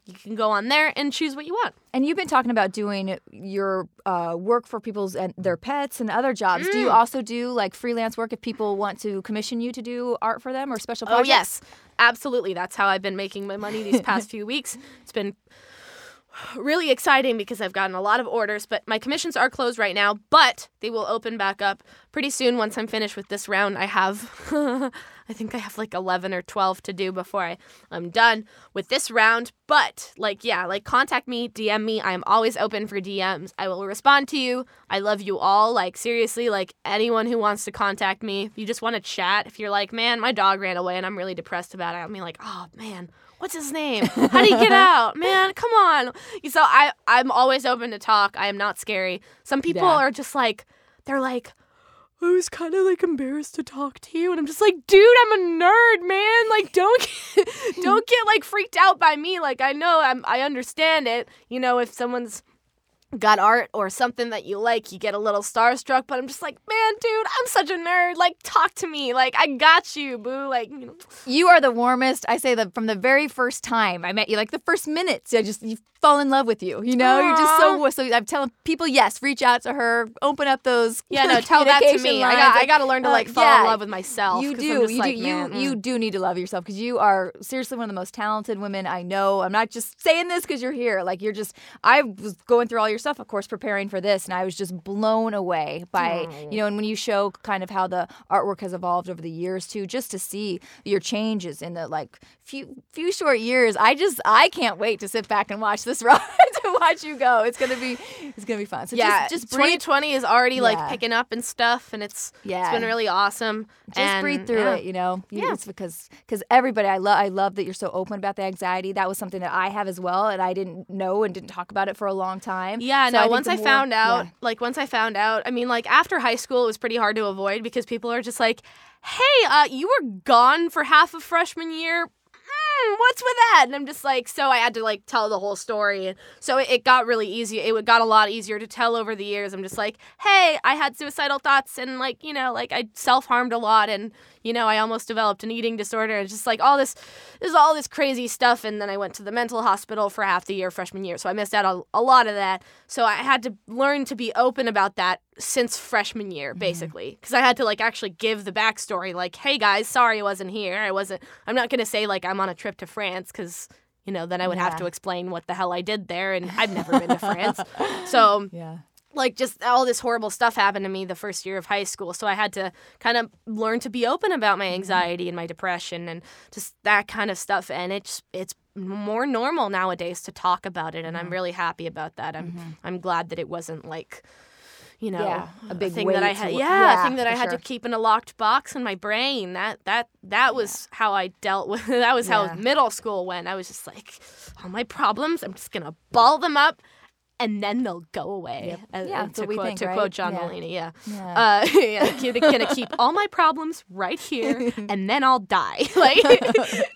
you can go on there and choose what you want. And you've been talking about doing your uh, work for people's and their pets and other jobs. Do you Mm. also do like freelance work if people want to commission you to do art for them or special projects? Oh yes, absolutely. That's how I've been making my money these past few weeks. It's been really exciting because I've gotten a lot of orders, but my commissions are closed right now, but they will open back up pretty soon once I'm finished with this round. I have I think I have like 11 or 12 to do before I, I'm done with this round. But, like, yeah, like, contact me, DM me. I am always open for DMs. I will respond to you. I love you all. Like, seriously, like, anyone who wants to contact me, if you just want to chat, if you're like, man, my dog ran away and I'm really depressed about it, I'll be like, oh, man. What's his name? How do you get out? Man, come on. So I I'm always open to talk. I am not scary. Some people Yeah. are just like they're like I was kind of like embarrassed to talk to you, and I'm just like, dude, I'm a nerd, man. Like, don't get, don't get like freaked out by me. Like, I know I'm, I understand it. You know, if someone's got art or something that you like, you get a little starstruck. But I'm just like, man, dude, I'm such a nerd. Like, talk to me. Like, I got you, boo. Like, you know, You are the warmest. I say that from the very first time I met you, like the first minutes, I just you fall in love with you. You know, you're just so. So I'm telling people, yes, reach out to her, open up those. yeah, no, tell that to me. I got, I got to learn to Uh, like fall yeah. in love with myself. You do. You like, do. man, you you mm. do need to love yourself because you are seriously one of the most talented women I know. I'm not just saying this because you're here. Like you're just. I was going through all your stuff, of course, preparing for this, and I was just blown away by you know. And when you show kind of how the artwork has evolved over the years too, just to see your changes in the like few few short years, I just I can't wait to sit back and watch this ride to watch you go. It's gonna be it's gonna be fun. So yeah, just, just breathe 2020 is already like Yeah. picking up and stuff, and it's Yeah. it's been really awesome. just and, breathe through yeah. it you know You- Yeah. it's because because everybody i love i love that you're so open about the anxiety that was something that i have as well and i didn't know and didn't talk about it for a long time Yeah, So no, think once I more- found out, like once I found out, I mean like after high school it was pretty hard to avoid because people are just like, "Hey, uh you were gone for half of freshman year." Mm, what's with that? And I'm just like, so I had to like tell the whole story. So it, it got really easy. It got a lot easier to tell over the years. I'm just like, hey, I had suicidal thoughts and like, you know, like I self harmed a lot and, you know, I almost developed an eating disorder. It's just like all this, there's all this crazy stuff. And then I went to the mental hospital for half the year freshman year. So I missed out on a lot of that. So I had to learn to be open about that since freshman year, mm-hmm. basically. Because I had to like actually give the backstory like, hey guys, sorry I wasn't here. I wasn't, I'm not going to say like I'm on a trip to France because, you know, then I would have to explain what the hell I did there. And I've never been to France. So yeah like just all this horrible stuff happened to me the first year of high school. So i had to kind of learn to be open about my mm-hmm. anxiety and my depression and just that kind of stuff. And it's it's more normal nowadays to talk about it and i'm mm-hmm. really happy about that. I'm mm-hmm. i'm glad that it wasn't like you know Yeah, a big thing that i had yeah, yeah, a thing that i had sure. to keep in a locked box in my brain. That that that was how i dealt with that was how Yeah. middle school went. I was just like all my problems i'm just gonna ball them up and then they'll go away. Yeah, uh, that's to what we quote, think, to right? quote John Yeah. Mulaney, yeah. Yeah. Uh, yeah, gonna keep all my problems right here, and then I'll die. like,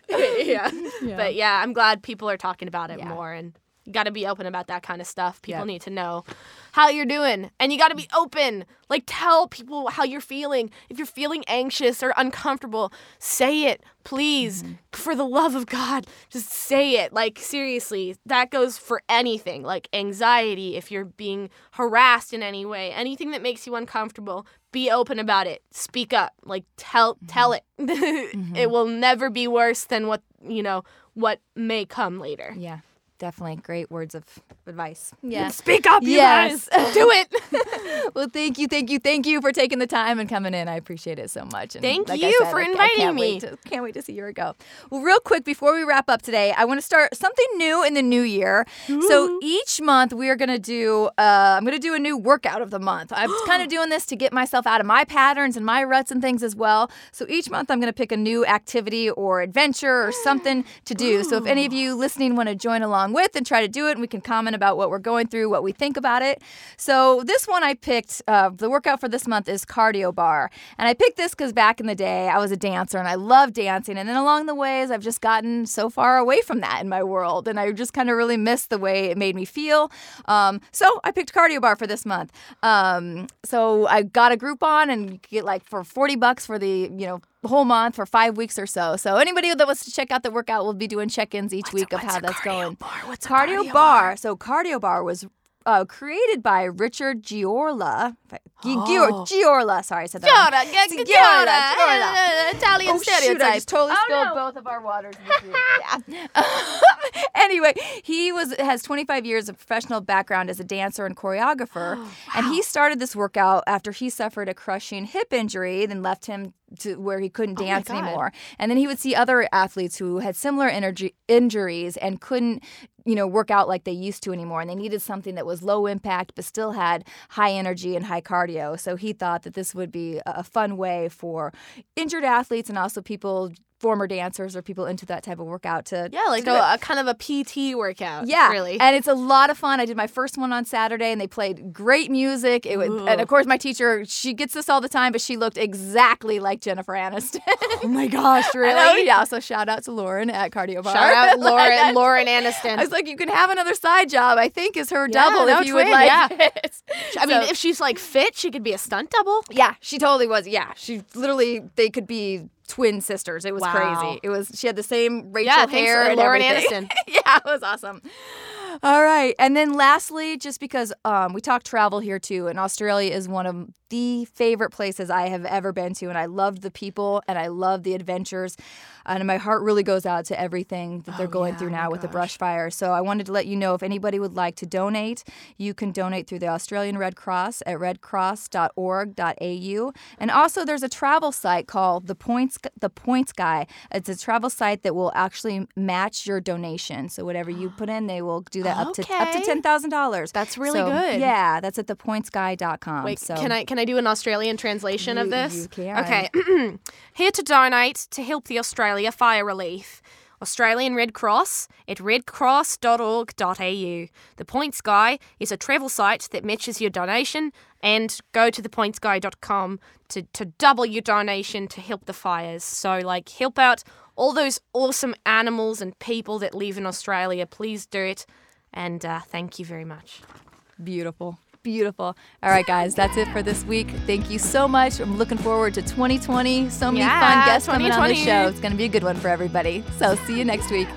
yeah. But yeah, I'm glad people are talking about it Yeah. more, and got to be open about that kind of stuff. People Yep. need to know how you're doing, and you got to be open. Like, tell people how you're feeling. If you're feeling anxious or uncomfortable, say it, please. Mm-hmm. For the love of God, just say it. Like, seriously, that goes for anything. Like anxiety, if you're being harassed in any way, anything that makes you uncomfortable, be open about it. Speak up. Like, tell tell it. it will never be worse than what you know what may come later. yeah definitely great words of advice. Yeah. Speak up, you Yes. guys. Do it. well thank you thank you thank you for taking the time and coming in. I appreciate it so much. And Thank like you said, for I- I inviting can't me. wait to- can't wait to see you go. Well real quick before we wrap up today i want to start something new in the new year. So each month we are going to do uh, i'm going to do a new workout of the month. I'm kind of doing this to get myself out of my patterns and my ruts and things as well. So each month i'm going to pick a new activity or adventure or something to do. So if any of you listening want to join along with and try to do it and we can comment about what we're going through what we think about it. So this one i picked uh, the workout for this month is Cardio Barre. And i picked this because back in the day i was a dancer and i loved dancing. And then along the ways i've just gotten so far away from that in my world and i just kind of really missed the way it made me feel. Um, so i picked Cardio Barre for this month. Um, so i got a Groupon and get like for 40 bucks for the you know whole month for five weeks or so so anybody that wants to check out the workout we'll be doing check-ins each week of how that's going Bar? What's a cardio, bar. So Cardio Barre was uh, created by Richard Giorla. Gi- Gior- Giorla. Sorry, I said that. Giora, g- g- Giora, Giora. Giora. Italian Oh shoot! I just totally Oh, spilled no. both of our waters. in this room. yeah. anyway, he was has 25 years of professional background as a dancer and choreographer, Oh, and he started this workout after he suffered a crushing hip injury, then left him to where he couldn't Oh dance God. anymore. And then he would see other athletes who had similar energy injuries and couldn't you know work out like they used to anymore and they needed something that was low impact but still had high energy and high cardio so he thought that this would be a fun way for injured athletes and also people former dancers or people into that type of workout to Yeah, like to a, a kind of a PT workout. Yeah, really. and it's a lot of fun. I did my first one on Saturday, and they played great music. It was, and of course, my teacher she gets this all the time, but she looked exactly like Jennifer Aniston. oh my gosh, really? yeah. So shout out to Lauren at Cardio Barre. Shout out Lauren, I- Lauren Aniston. I was like, you can have another side job. I think is her Yeah, double no, if you would like. yeah. it. I mean, So- if she's like fit, she could be a stunt double. yeah, she totally was. Yeah, she literally they could be twin sisters. It was Wow. crazy. It was she had the same Rachel Yeah, hair uh, and Lauren everything. Aniston. yeah, it was awesome. All right, and then lastly, just because um, we talk travel here too, and Australia is one of the favorite places I have ever been to, and I loved the people and I love the adventures, and my heart really goes out to everything that they're going through now with the brush fire. So I wanted to let you know if anybody would like to donate, you can donate through the Australian Red Cross at redcross.org.au, and also there's a travel site called the Points the Points Guy. It's a travel site that will actually match your donation. So whatever you put in, they will do that up to up to ten thousand dollars. That's really So, good. Yeah, that's at thepointsguy.com. Wait, so can I can I do an Australian translation You- of this? you can. Okay. Here to donate to help the Australia fire relief. Australian Red Cross at redcross.org.au. The Points Guy is a travel site that matches your donation and go to thepointsguy.com to, to double your donation to help the fires. So, like, help out all those awesome animals and people that live in Australia. Please do it. And uh, thank you very much. Beautiful. Beautiful. All right, guys, that's it for this week. Thank you so much. I'm looking forward to 2020. So many Yeah, fun guests coming on the show. It's going to be a good one for everybody. So, see you next week.